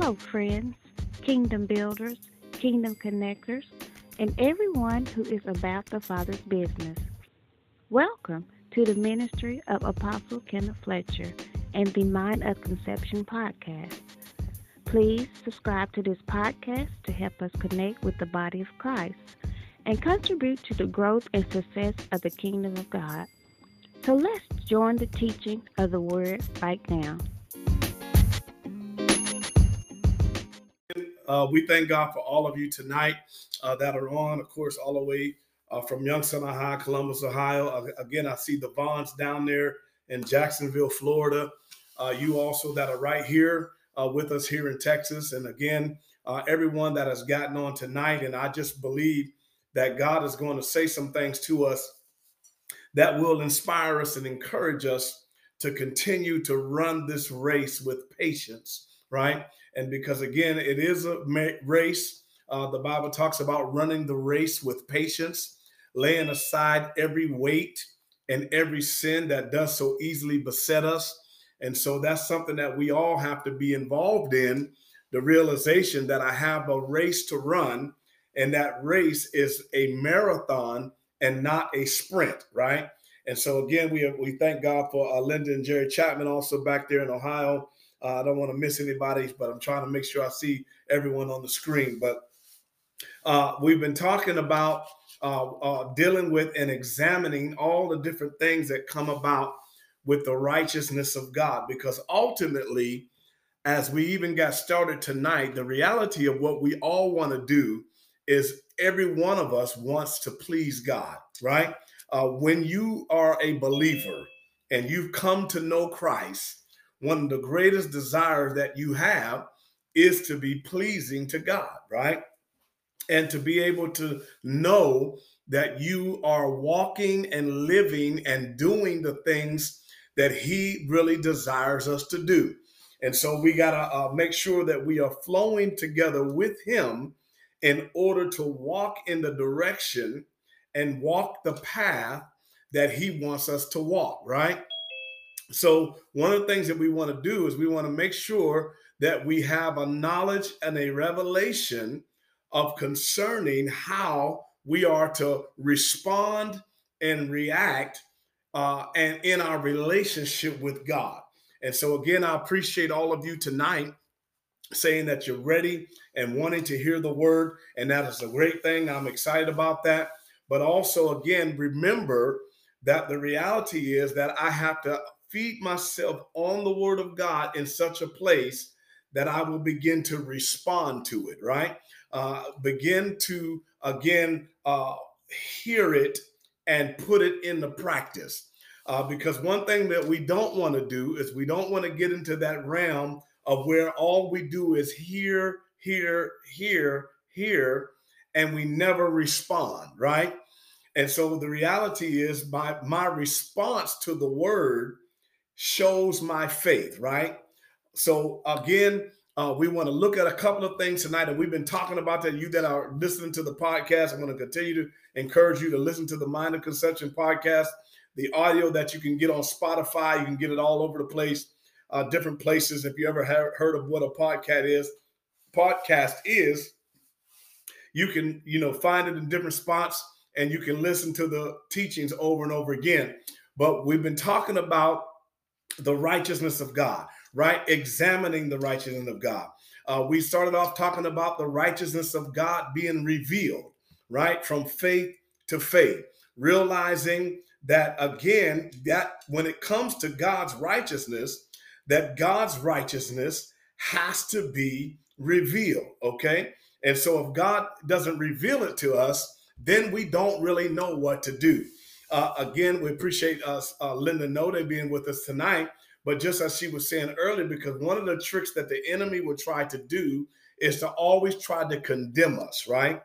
Hello, friends, kingdom builders, kingdom connectors, and everyone who is about the Father's business. Welcome to the ministry of Apostle Kenneth Fletcher and the Mind of Conception podcast. Please subscribe to this podcast to help us connect with the body of Christ and contribute to the growth and success of the kingdom of God. So let's join the teaching of the word right now. Uh, we thank God for all of you tonight uh, that are on, of course, all the way uh, from Youngstown, Ohio, Columbus, Ohio. again, I see the Vaughns down there in Jacksonville, Florida. Uh, you also that are right here uh, with us here in Texas. And again, uh, everyone that has gotten on tonight. And I just believe that God is going to say some things to us that will inspire us and encourage us to continue to run this race with patience, right? And because again, it is a race. Uh, the Bible talks about running the race with patience, laying aside every weight and every sin that does so easily beset us. And so that's something that we all have to be involved in the realization that I have a race to run, and that race is a marathon and not a sprint, right? And so again, we we thank God for uh, Linda and Jerry Chapman also back there in Ohio. Uh, I don't want to miss anybody, but I'm trying to make sure I see everyone on the screen. But uh, we've been talking about uh, uh, dealing with and examining all the different things that come about with the righteousness of God, because ultimately, as we even got started tonight, the reality of what we all want to do is every one of us wants to please God, right? Uh, when you are a believer and you've come to know Christ, one of the greatest desires that you have is to be pleasing to God, right? And to be able to know that you are walking and living and doing the things that He really desires us to do. And so we got to uh, make sure that we are flowing together with Him in order to walk in the direction and walk the path that He wants us to walk, right? So, one of the things that we want to do is we want to make sure that we have a knowledge and a revelation of concerning how we are to respond and react uh, and in our relationship with God. And so, again, I appreciate all of you tonight saying that you're ready and wanting to hear the word. And that is a great thing. I'm excited about that. But also, again, remember that the reality is that I have to feed myself on the word of God in such a place that I will begin to respond to it, right? Uh, begin to, again, uh, hear it and put it into practice. Uh, because one thing that we don't want to do is we don't want to get into that realm of where all we do is hear, hear, hear, hear, and we never respond, right? And so the reality is my my response to the word shows my faith, right? So again, uh, we want to look at a couple of things tonight, and we've been talking about that. You that are listening to the podcast, I'm going to continue to encourage you to listen to the Mind of Conception podcast, the audio that you can get on Spotify. You can get it all over the place, uh, different places. If you ever have heard of what a podcast is, podcast is, you can you know find it in different spots, and you can listen to the teachings over and over again. But we've been talking about the righteousness of God, right? Examining the righteousness of God. Uh, we started off talking about the righteousness of God being revealed, right? From faith to faith, realizing that again, that when it comes to God's righteousness, that God's righteousness has to be revealed, okay? And so if God doesn't reveal it to us, then we don't really know what to do. Uh, again, we appreciate us, uh, Linda Node being with us tonight. But just as she was saying earlier, because one of the tricks that the enemy will try to do is to always try to condemn us, right?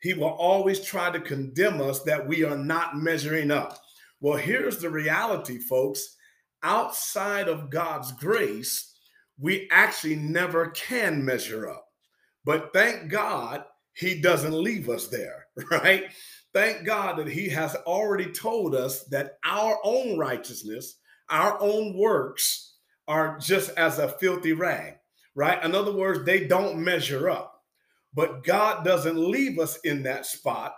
He will always try to condemn us that we are not measuring up. Well, here's the reality, folks. Outside of God's grace, we actually never can measure up. But thank God he doesn't leave us there, right? Thank God that He has already told us that our own righteousness, our own works are just as a filthy rag. right? In other words, they don't measure up. But God doesn't leave us in that spot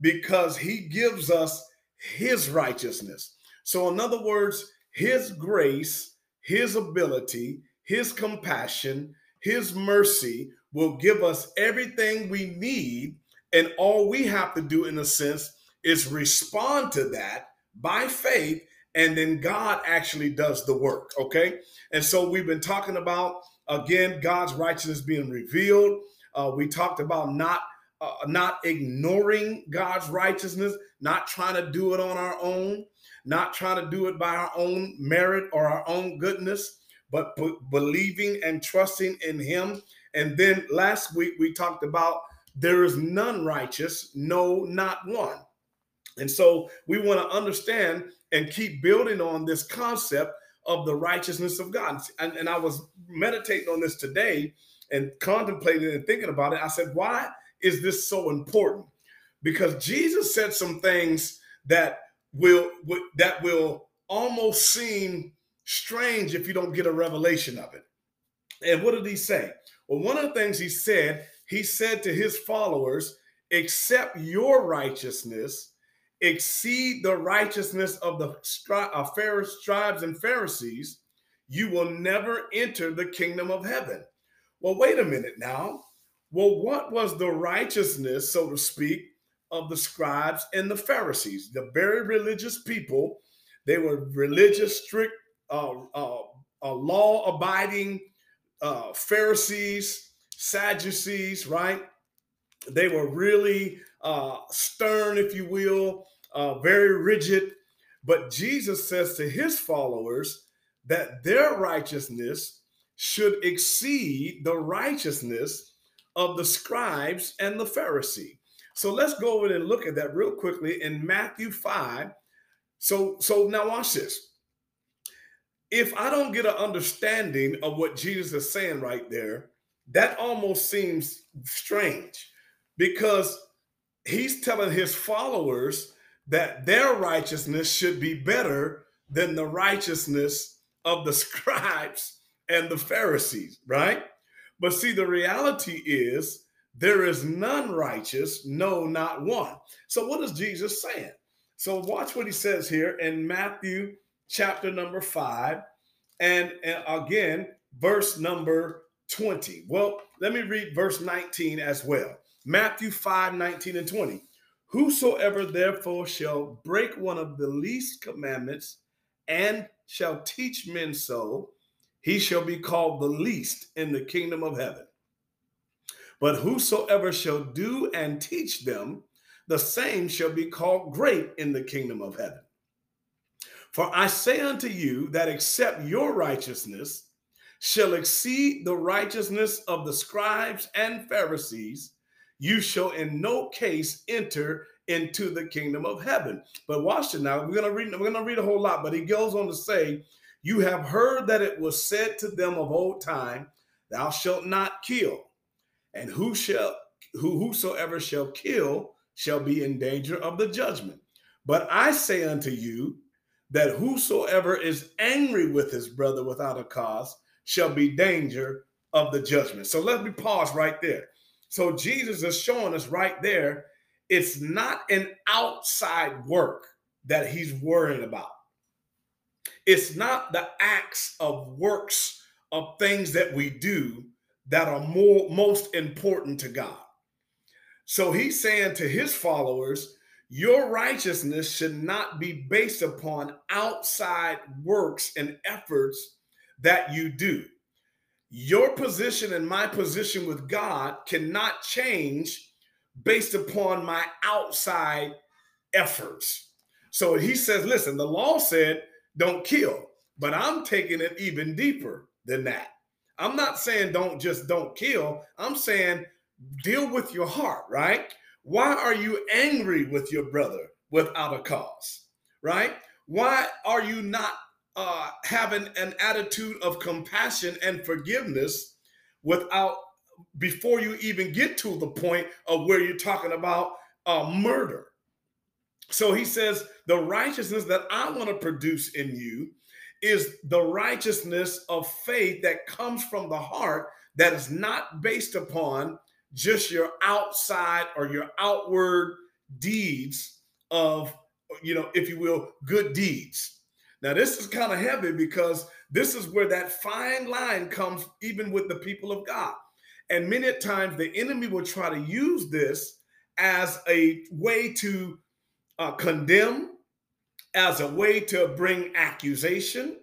because he gives us his righteousness. So, in other words, his grace, his ability, his compassion, his mercy will give us everything we need. And all we have to do, in a sense, is respond to that by faith. And then God actually does the work. Okay. And so we've been talking about, again, God's righteousness being revealed. Uh, we talked about not uh, not ignoring God's righteousness, not trying to do it on our own, not trying to do it by our own merit or our own goodness, but b- believing and trusting in Him. And then last week we talked about there is none righteous, no, not one. And so we want to understand and keep building on this concept of the righteousness of God. And, and I was meditating on this today and contemplating and thinking about it. I said, why is this so important? Because Jesus said some things that will that will almost seem strange if you don't get a revelation of it. And what did he say? Well, one of the things he said, he said to his followers, "Accept your righteousness exceed the righteousness of the uh, Pharisees, scribes and Pharisees, you will never enter the kingdom of heaven. Well, wait a minute now. Well, what was the righteousness, so to speak, of the scribes and the Pharisees? The very religious people. They were religious, strict, uh, uh, uh, law abiding uh, Pharisees, Sadducees, right? They were really uh, stern, if you will, uh, very rigid. But Jesus says to his followers that their righteousness should exceed the righteousness of the scribes and the Pharisee. So let's go over and look at that real quickly in Matthew 5. So, so now watch this. If I don't get an understanding of what Jesus is saying right there, that almost seems strange because he's telling his followers that their righteousness should be better than the righteousness of the scribes and the Pharisees, right? But see, the reality is there is none righteous, no, not one. So, what is Jesus saying? So, watch what he says here in Matthew chapter number five, and, and again, verse number 20. Well, let me read verse 19 as well. Matthew 5 19 and 20. Whosoever therefore shall break one of the least commandments and shall teach men so, he shall be called the least in the kingdom of heaven. But whosoever shall do and teach them, the same shall be called great in the kingdom of heaven. For I say unto you that except your righteousness shall exceed the righteousness of the scribes and Pharisees, you shall in no case enter into the kingdom of heaven. But watch it now. We're gonna read, we're gonna read a whole lot, but he goes on to say, You have heard that it was said to them of old time, Thou shalt not kill, and who shall who whosoever shall kill shall be in danger of the judgment. But I say unto you that whosoever is angry with his brother without a cause shall be danger of the judgment. So let me pause right there. So Jesus is showing us right there it's not an outside work that he's worrying about. It's not the acts of works of things that we do that are more most important to God. So he's saying to his followers, your righteousness should not be based upon outside works and efforts that you do. Your position and my position with God cannot change based upon my outside efforts. So he says, listen, the law said don't kill, but I'm taking it even deeper than that. I'm not saying don't just don't kill. I'm saying deal with your heart, right? Why are you angry with your brother without a cause, right? Why are you not uh, having an attitude of compassion and forgiveness without before you even get to the point of where you're talking about uh, murder. So he says, the righteousness that I want to produce in you is the righteousness of faith that comes from the heart that is not based upon just your outside or your outward deeds of, you know, if you will, good deeds. Now, this is kind of heavy because this is where that fine line comes, even with the people of God. And many times the enemy will try to use this as a way to uh, condemn, as a way to bring accusation,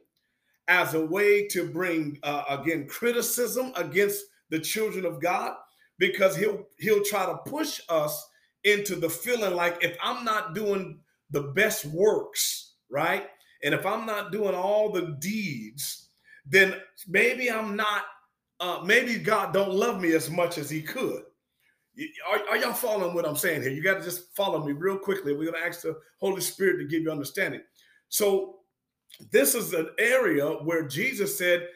as a way to bring, uh, again, criticism against the children of God, because he'll he'll try to push us into the feeling like if I'm not doing the best works, right? And if I'm not doing all the deeds, then maybe I'm not, uh, maybe God don't love me as much as he could. Are, are y'all following what I'm saying here? You got to just follow me real quickly. We're going to ask the Holy Spirit to give you understanding. So, this is an area where Jesus said,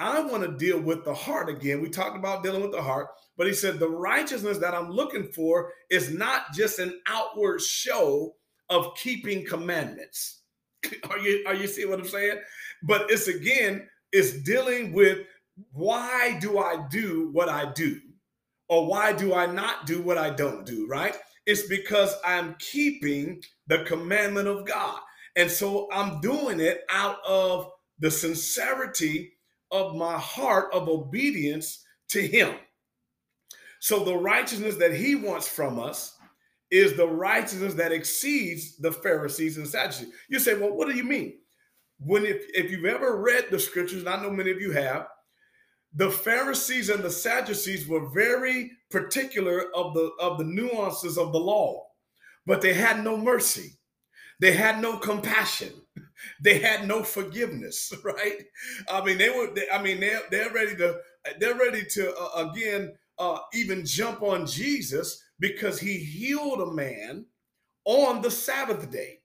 I want to deal with the heart again. We talked about dealing with the heart, but he said, the righteousness that I'm looking for is not just an outward show of keeping commandments. are you are you see what I'm saying? But it's again, it's dealing with why do I do what I do? Or why do I not do what I don't do, right? It's because I'm keeping the commandment of God. And so I'm doing it out of the sincerity of my heart of obedience to Him. So the righteousness that He wants from us is the righteousness that exceeds the Pharisees and Sadducees. You say, well, what do you mean? When if, if you've ever read the scriptures, and I know many of you have, the Pharisees and the Sadducees were very particular of the of the nuances of the law, but they had no mercy. They had no compassion. They had no forgiveness, right? I mean, they were. They, I mean, they're they're ready to they're ready to uh, again uh, even jump on Jesus because he healed a man on the Sabbath day.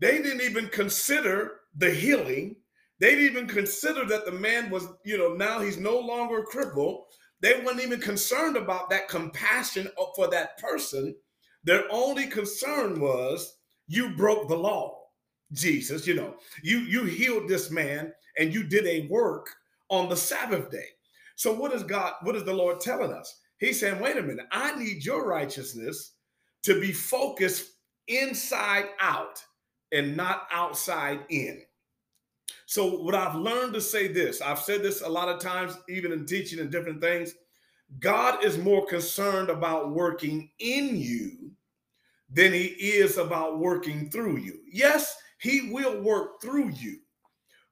They didn't even consider the healing they didn't even consider that the man was, you know, now he's no longer crippled. They weren't even concerned about that compassion for that person. Their only concern was you broke the law. Jesus, you know, you you healed this man and you did a work on the Sabbath day. So what is God, what is the Lord telling us? He's saying, wait a minute, I need your righteousness to be focused inside out and not outside in. So, what I've learned to say this, I've said this a lot of times, even in teaching and different things. God is more concerned about working in you than he is about working through you. Yes, he will work through you,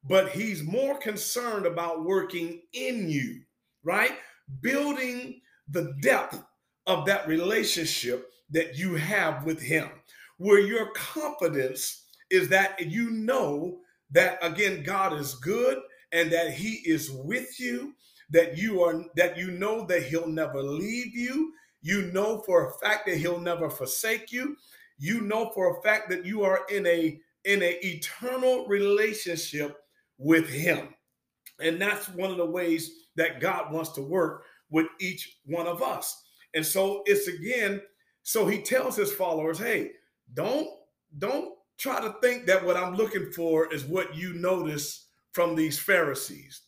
but he's more concerned about working in you, right? Building the depth of that relationship that you have with him, where your confidence is that you know that again God is good and that he is with you that you are that you know that he'll never leave you. You know for a fact that he'll never forsake you. You know for a fact that you are in a in a eternal relationship with him. And that's one of the ways that God wants to work with each one of us and so it's again so he tells his followers hey don't don't try to think that what I'm looking for is what you notice from these Pharisees,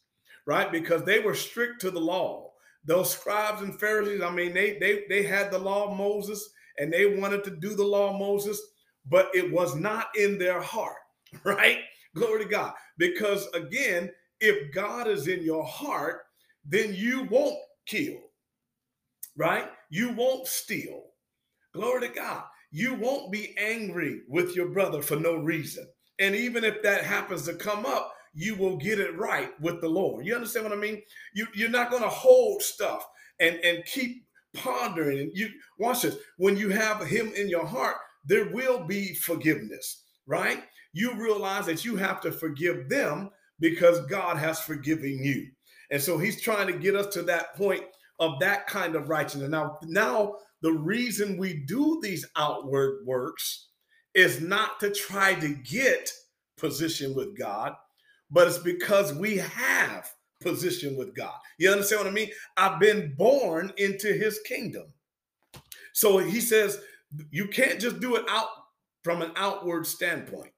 right? Because they were strict to the law. Those scribes and Pharisees, I mean, they they they had the law of Moses and they wanted to do the law of Moses, but it was not in their heart, right? Glory to God. Because again, if God is in your heart, then you won't kill, right? You won't steal. Glory to God you won't be angry with your brother for no reason. And even if that happens to come up, you will get it right with the Lord. You understand what I mean? You, you're not going to hold stuff and, and keep pondering. And you watch this. When you have him in your heart, there will be forgiveness, right? You realize that you have to forgive them because God has forgiven you. And so he's trying to get us to that point of that kind of righteousness. Now, now the reason we do these outward works is not to try to get position with God, but it's because we have position with God. You understand what I mean? I've been born into his kingdom. So he says you can't just do it out from an outward standpoint.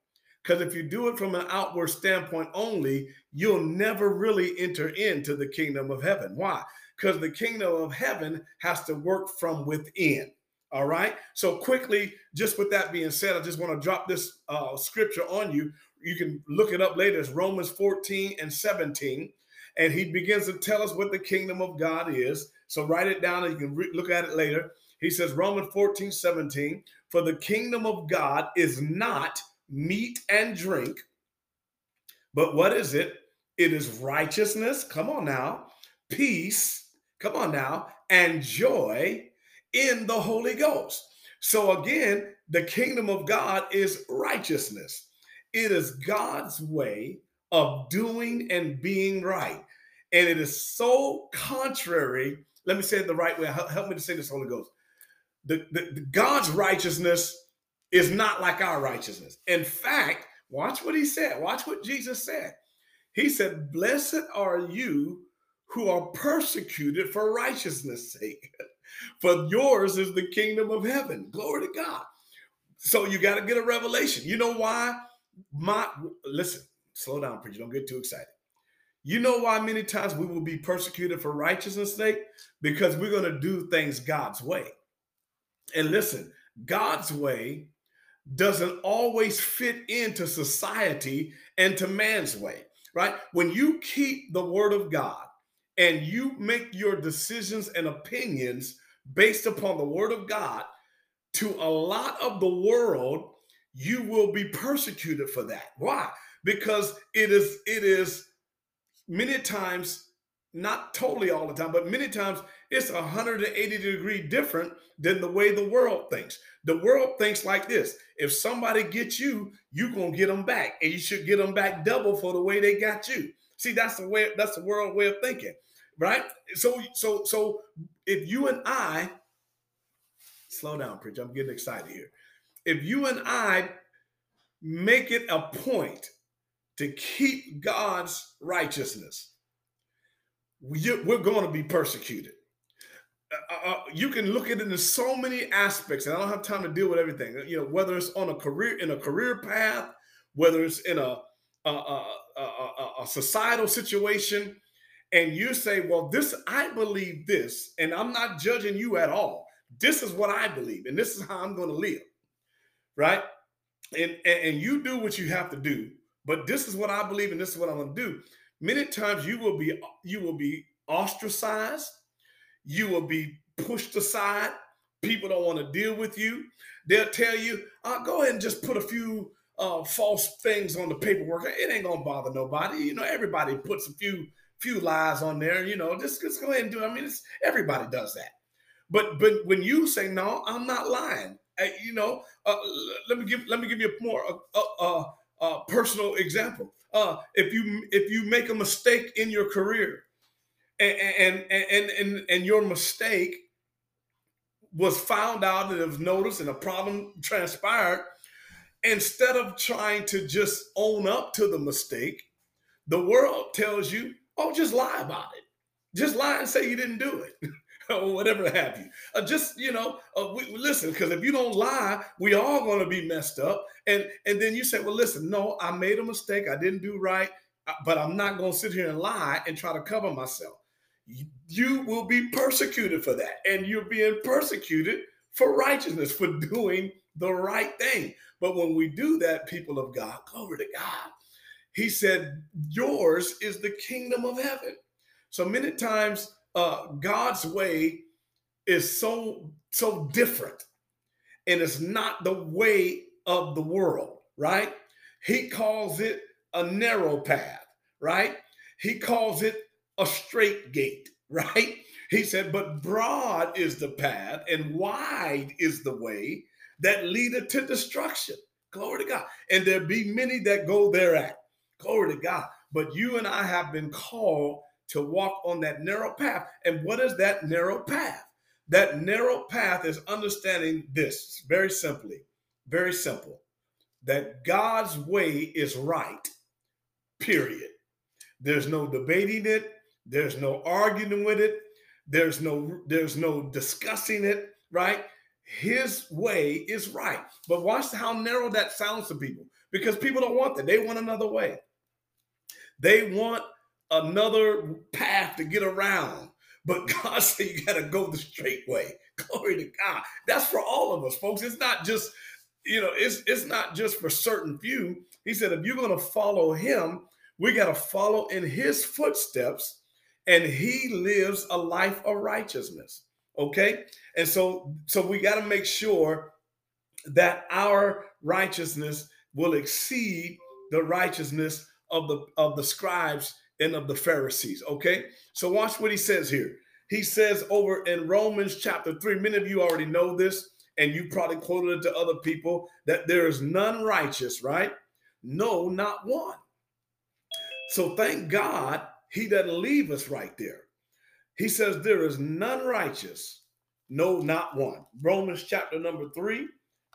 Because if you do it from an outward standpoint only, you'll never really enter into the kingdom of heaven. Why? Because the kingdom of heaven has to work from within. All right. So quickly, just with that being said, I just want to drop this uh, scripture on you. You can look it up later. It's Romans 14 and 17. And he begins to tell us what the kingdom of God is. So write it down and you can re- look at it later. He says, Romans 14, 17, for the kingdom of God is not meat and drink, but what is it? It is righteousness. Come on now. Peace. Come on now. And joy in the Holy Ghost. So again, the kingdom of God is righteousness. It is God's way of doing and being right. And it is so contrary. Let me say it the right way. Help me to say this, Holy Ghost. The, the, the God's righteousness is not like our righteousness. In fact, watch what he said. Watch what Jesus said. He said, Blessed are you who are persecuted for righteousness' sake. For yours is the kingdom of heaven. Glory to God. So you got to get a revelation. You know why? My listen, slow down, preacher. Don't get too excited. You know why many times we will be persecuted for righteousness' sake? Because we're going to do things God's way. And listen, God's way doesn't always fit into society and to man's way, right? When you keep the word of God and you make your decisions and opinions based upon the word of God, to a lot of the world, you will be persecuted for that. Why? Because it is it is many times not totally all the time, but many times it's 180 degree different than the way the world thinks. The world thinks like this: if somebody gets you, you're gonna get them back, and you should get them back double for the way they got you. See, that's the way that's the world way of thinking, right? So, so, so if you and I slow down, preacher, I'm getting excited here. If you and I make it a point to keep God's righteousness we're going to be persecuted. Uh, uh, uh, you can look at it in so many aspects, and I don't have time to deal with everything. You know, whether it's on a career in a career path, whether it's in a a, a, a, a societal situation, and you say, "Well, this I believe this," and I'm not judging you at all. This is what I believe, and this is how I'm going to live, right? And, and and you do what you have to do, but this is what I believe, and this is what I'm going to do many times you will be you will be ostracized. You will be pushed aside. People don't want to deal with you. They'll tell you uh, go ahead and just put a few uh, false things on the paperwork. It ain't gonna bother nobody. You know everybody puts a few few lies on there you know just, just go ahead and do it. I mean it's everybody does that. But but when you say no i'm not lying I, you know uh, let me give let me give you a more uh, uh, uh personal example uh, if you if you make a mistake in your career and and and and, and your mistake was found out and it was noticed and a problem transpired instead of trying to just own up to the mistake the world tells you oh just lie about it. Just lie and say you didn't do it or whatever have you. Uh, just you know, uh, we, listen, because if you don't lie, we all going to be messed up. And and then you say, well, listen, no, I made a mistake, I didn't do right, uh, but I'm not going to sit here and lie and try to cover myself. You will be persecuted for that, and you're being persecuted for righteousness for doing the right thing. But when we do that, people of God, glory to God. He said, Yours is the kingdom of heaven. So many times uh, God's way is so so different, and it's not the way of the world, right? He calls it a narrow path, right? He calls it a straight gate, right? He said, but broad is the path and wide is the way that leadeth to destruction. Glory to God. And there be many that go thereat. Glory to God. But you and I have been called to walk on that narrow path. And what is that narrow path? That narrow path is understanding this very simply, very simple that God's way is right, period. There's no debating it, there's no arguing with it, there's no there's no discussing it, right? His way is right. But watch how narrow that sounds to people. because people don't want that. They want another way. They want another path to get around. But God said you got to go the straight way. Glory to God. That's for all of us, folks. It's not just, you know, it's it's not just for certain few. He said, if you're going to follow him, we got to follow in his footsteps, and he lives a life of righteousness. Okay. And so, so we got to make sure that our righteousness will exceed the righteousness of the of the scribes and of the Pharisees. Okay, so watch what he says here. He says over in Romans chapter 3, many of you already know this, and you probably quoted it to other people that there is none righteous, right? No, not one. So thank God he doesn't leave us right there. He says, There is none righteous, no, not one. Romans chapter number 3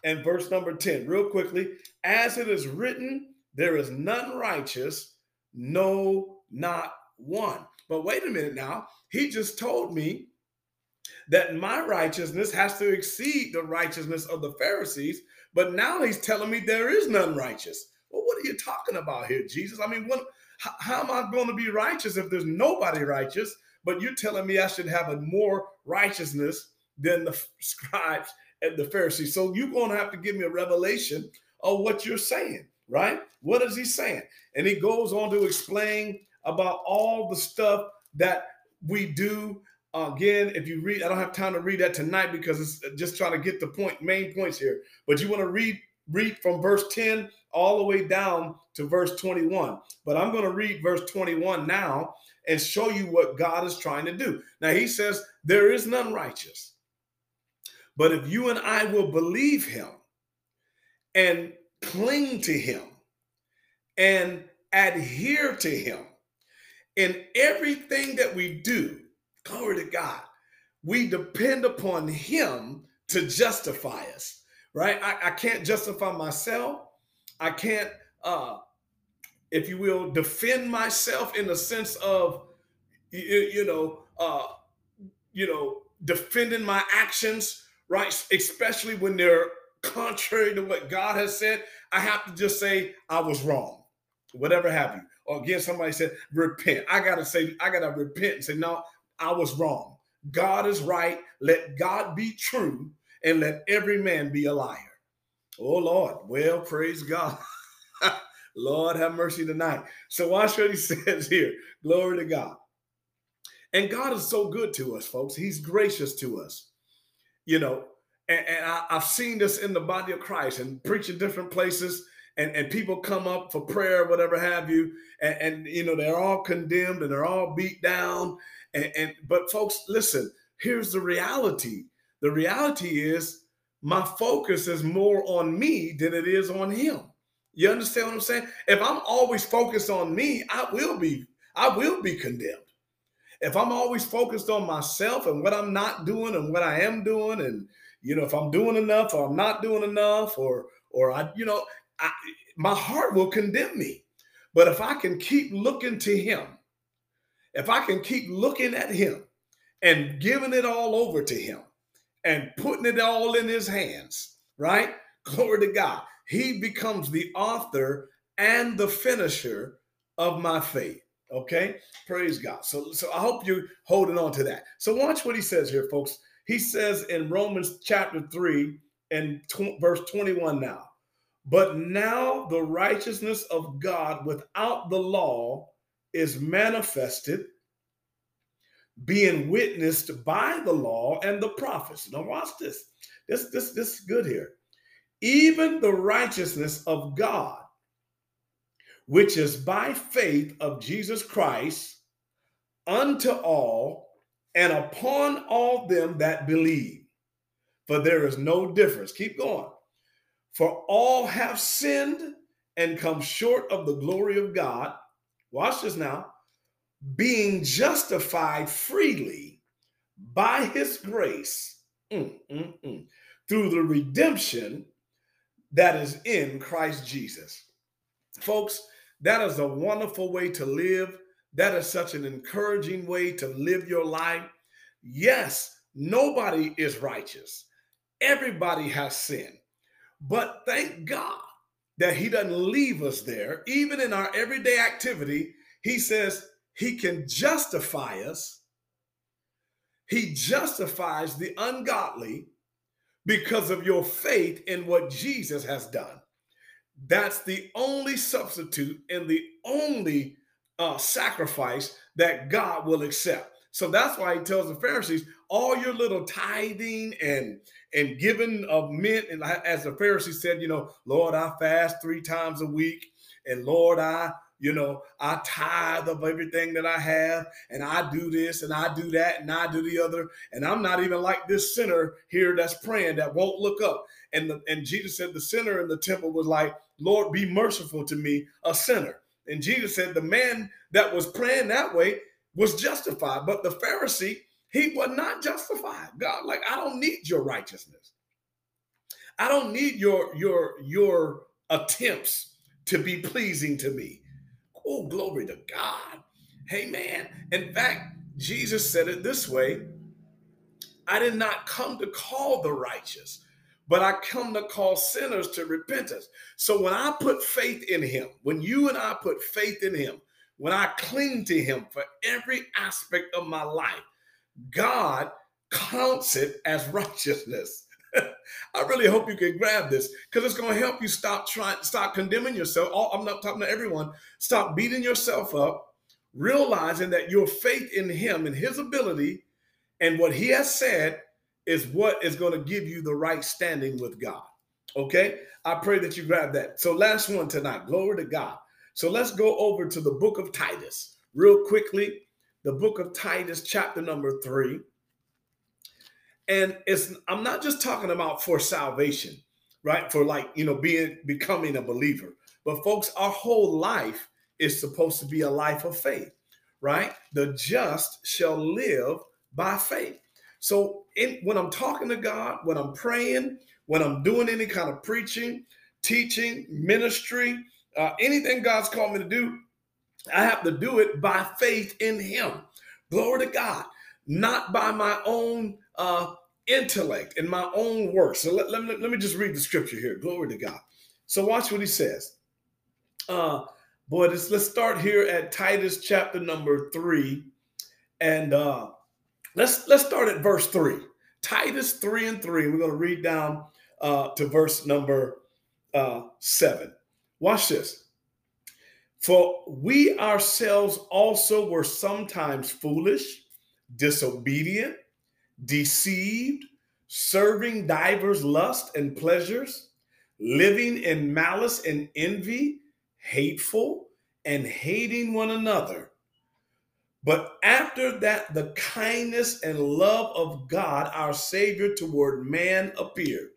and verse number 10, real quickly. As it is written, there is none righteous, no, not one. But wait a minute now. He just told me that my righteousness has to exceed the righteousness of the Pharisees. But now he's telling me there is none righteous. Well, what are you talking about here, Jesus? I mean, what, how, how am I going to be righteous if there's nobody righteous? But you're telling me I should have a more righteousness than the scribes and the Pharisees. So you're going to have to give me a revelation of what you're saying, right? What is he saying? And he goes on to explain about all the stuff that we do. again, if you read, I don't have time to read that tonight because it's just trying to get the point, main points here. But you want to read read from verse 10 all the way down to verse 21. But I'm going to read verse 21 now and show you what God is trying to do. Now he says, There is none righteous. But if you and I will believe him and cling to him and adhere to him in everything that we do, glory to God, we depend upon him to justify us, right? I, I can't justify myself. I can't, uh, if you will, defend myself in the sense of, you, you know, uh, you know, defending my actions, right? Especially when they're contrary to what God has said. I have to just say I was wrong, whatever have you. Or again somebody said repent. I gotta say i gotta repent and say no i was wrong. God is right. Let god be true and let every man be a liar. Oh lord. Well praise god. Lord have mercy tonight. So watch what he says here. Glory to god. And god is so good to us folks. He's gracious to us. You know and, and I, i've seen this in the body of christ and preaching different places and, and people come up for prayer, whatever have you, and, and you know they're all condemned and they're all beat down. And, and but folks, listen, here's the reality. The reality is my focus is more on me than it is on him. You understand what I'm saying? If I'm always focused on me, I will be, I will be condemned. If I'm always focused on myself and what I'm not doing and what I am doing, and you know, if I'm doing enough or I'm not doing enough, or or I, you know, I, my heart will condemn me. But if I can keep looking to Him, if I can keep looking at Him and giving it all over to Him and putting it all in His hands, right? Glory to God. He becomes the author and the finisher of my faith. Okay, praise God. So, so I hope you're holding on to that. So, watch what he says here, folks. He says in Romans chapter 3 and tw- verse 21 now. But now the righteousness of God without the law is manifested, being witnessed by the law and the prophets. Now watch this. This this this is good here. Even the righteousness of God, which is by faith of Jesus Christ, unto all and upon all them that believe. For there is no difference. Keep going. For all have sinned and come short of the glory of God. Watch this now. Being justified freely by his grace mm, mm, mm, through the redemption that is in Christ Jesus. Folks, that is a wonderful way to live. That is such an encouraging way to live your life. Yes, nobody is righteous, everybody has sinned. But thank God that he doesn't leave us there, even in our everyday activity. He says he can justify us. He justifies the ungodly because of your faith in what Jesus has done. That's the only substitute and the only uh, sacrifice that God will accept. So that's why he tells the Pharisees, all your little tithing and and giving of mint, and as the Pharisees said, you know, Lord, I fast three times a week, and Lord, I you know, I tithe of everything that I have, and I do this and I do that and I do the other. And I'm not even like this sinner here that's praying that won't look up. And the, and Jesus said the sinner in the temple was like, Lord, be merciful to me, a sinner. And Jesus said the man that was praying that way was justified, but the Pharisee, he was not justified. God, like, I don't need your righteousness. I don't need your your your attempts to be pleasing to me. Oh, glory to God. Hey, man. In fact, Jesus said it this way I did not come to call the righteous, but I come to call sinners to repentance. So when I put faith in him, when you and I put faith in him, when I cling to him for every aspect of my life, God counts it as righteousness. I really hope you can grab this because it's going to help you stop trying, stop condemning yourself. I'm not talking to everyone. Stop beating yourself up, realizing that your faith in Him and His ability and what He has said is what is going to give you the right standing with God. Okay, I pray that you grab that. So, last one tonight. Glory to God. So, let's go over to the book of Titus real quickly. The book of Titus, chapter number three. And it's I'm not just talking about for salvation, right? For like, you know, being becoming a believer. But folks, our whole life is supposed to be a life of faith, right? The just shall live by faith. So in, when I'm talking to God, when I'm praying, when I'm doing any kind of preaching, teaching, ministry, uh, anything God's called me to do, I have to do it by faith in Him. Glory to God, not by my own uh, intellect and my own work. So let, let, me, let me just read the scripture here. Glory to God. So watch what he says. Uh, boy, this, let's start here at Titus chapter number three. And uh, let's let's start at verse three. Titus 3 and 3. We're going to read down uh, to verse number uh, 7. Watch this. For we ourselves also were sometimes foolish, disobedient deceived, serving divers lusts and pleasures, living in malice and envy, hateful, and hating one another. But after that, the kindness and love of God, our Savior, toward man appeared.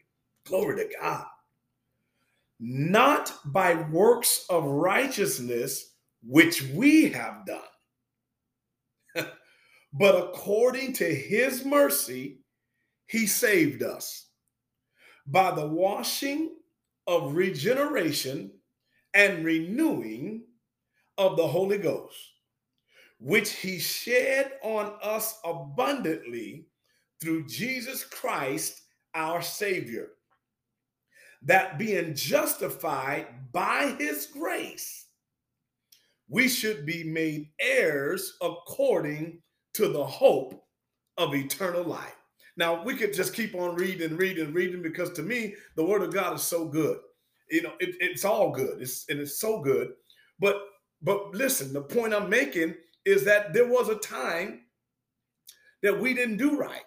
Glory to God. Not by works of righteousness, which we have done, but according to his mercy, he saved us by the washing of regeneration and renewing of the Holy Ghost, which he shed on us abundantly through Jesus Christ our Savior, that being justified by his grace, we should be made heirs according to the hope of eternal life. Now, we could just keep on reading, reading, reading, because to me, the word of God is so good. You know, it, it's all good. It's and it's so good. But but listen, the point I'm making is that there was a time that we didn't do right.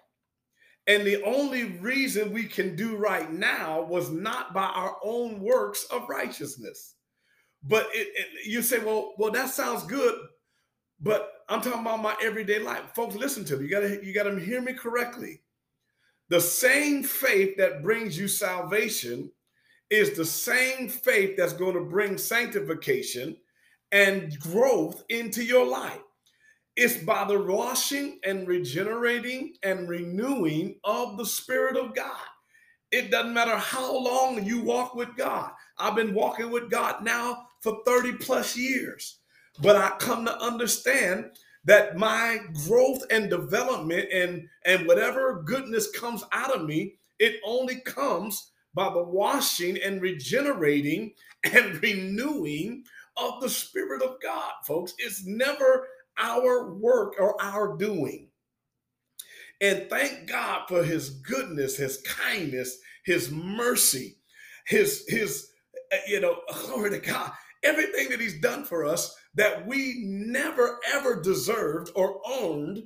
And the only reason we can do right now was not by our own works of righteousness. But it, it, you say, well, well, that sounds good, but I'm talking about my everyday life. Folks, listen to me. You gotta you gotta hear me correctly. The same faith that brings you salvation is the same faith that's going to bring sanctification and growth into your life. It's by the washing and regenerating and renewing of the Spirit of God. It doesn't matter how long you walk with God. I've been walking with God now for 30 plus years. But I come to understand that my growth and development and, and whatever goodness comes out of me, it only comes by the washing and regenerating and renewing of the Spirit of God, folks. It's never our work or our doing. And thank God for his goodness, his kindness, his mercy, his, his, uh, you know, glory to God, everything that he's done for us that we never ever deserved or owned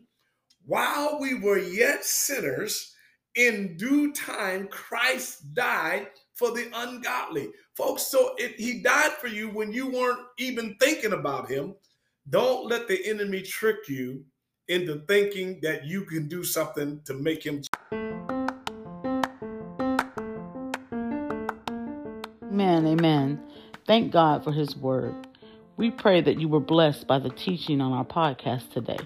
while we were yet sinners. In due time, Christ died for the ungodly. Folks, so if he died for you when you weren't even thinking about him. Don't let the enemy trick you into thinking that you can do something to make him. Amen, amen. Thank God for his word. We pray that you were blessed by the teaching on our podcast today.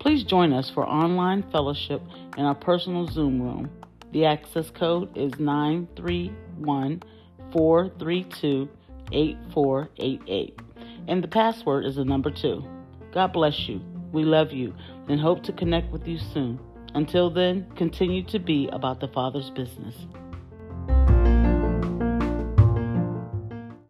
Please join us for online fellowship in our personal Zoom room. The access code is 931 432 8488, and the password is the number two. God bless you. We love you and hope to connect with you soon. Until then, continue to be about the Father's business.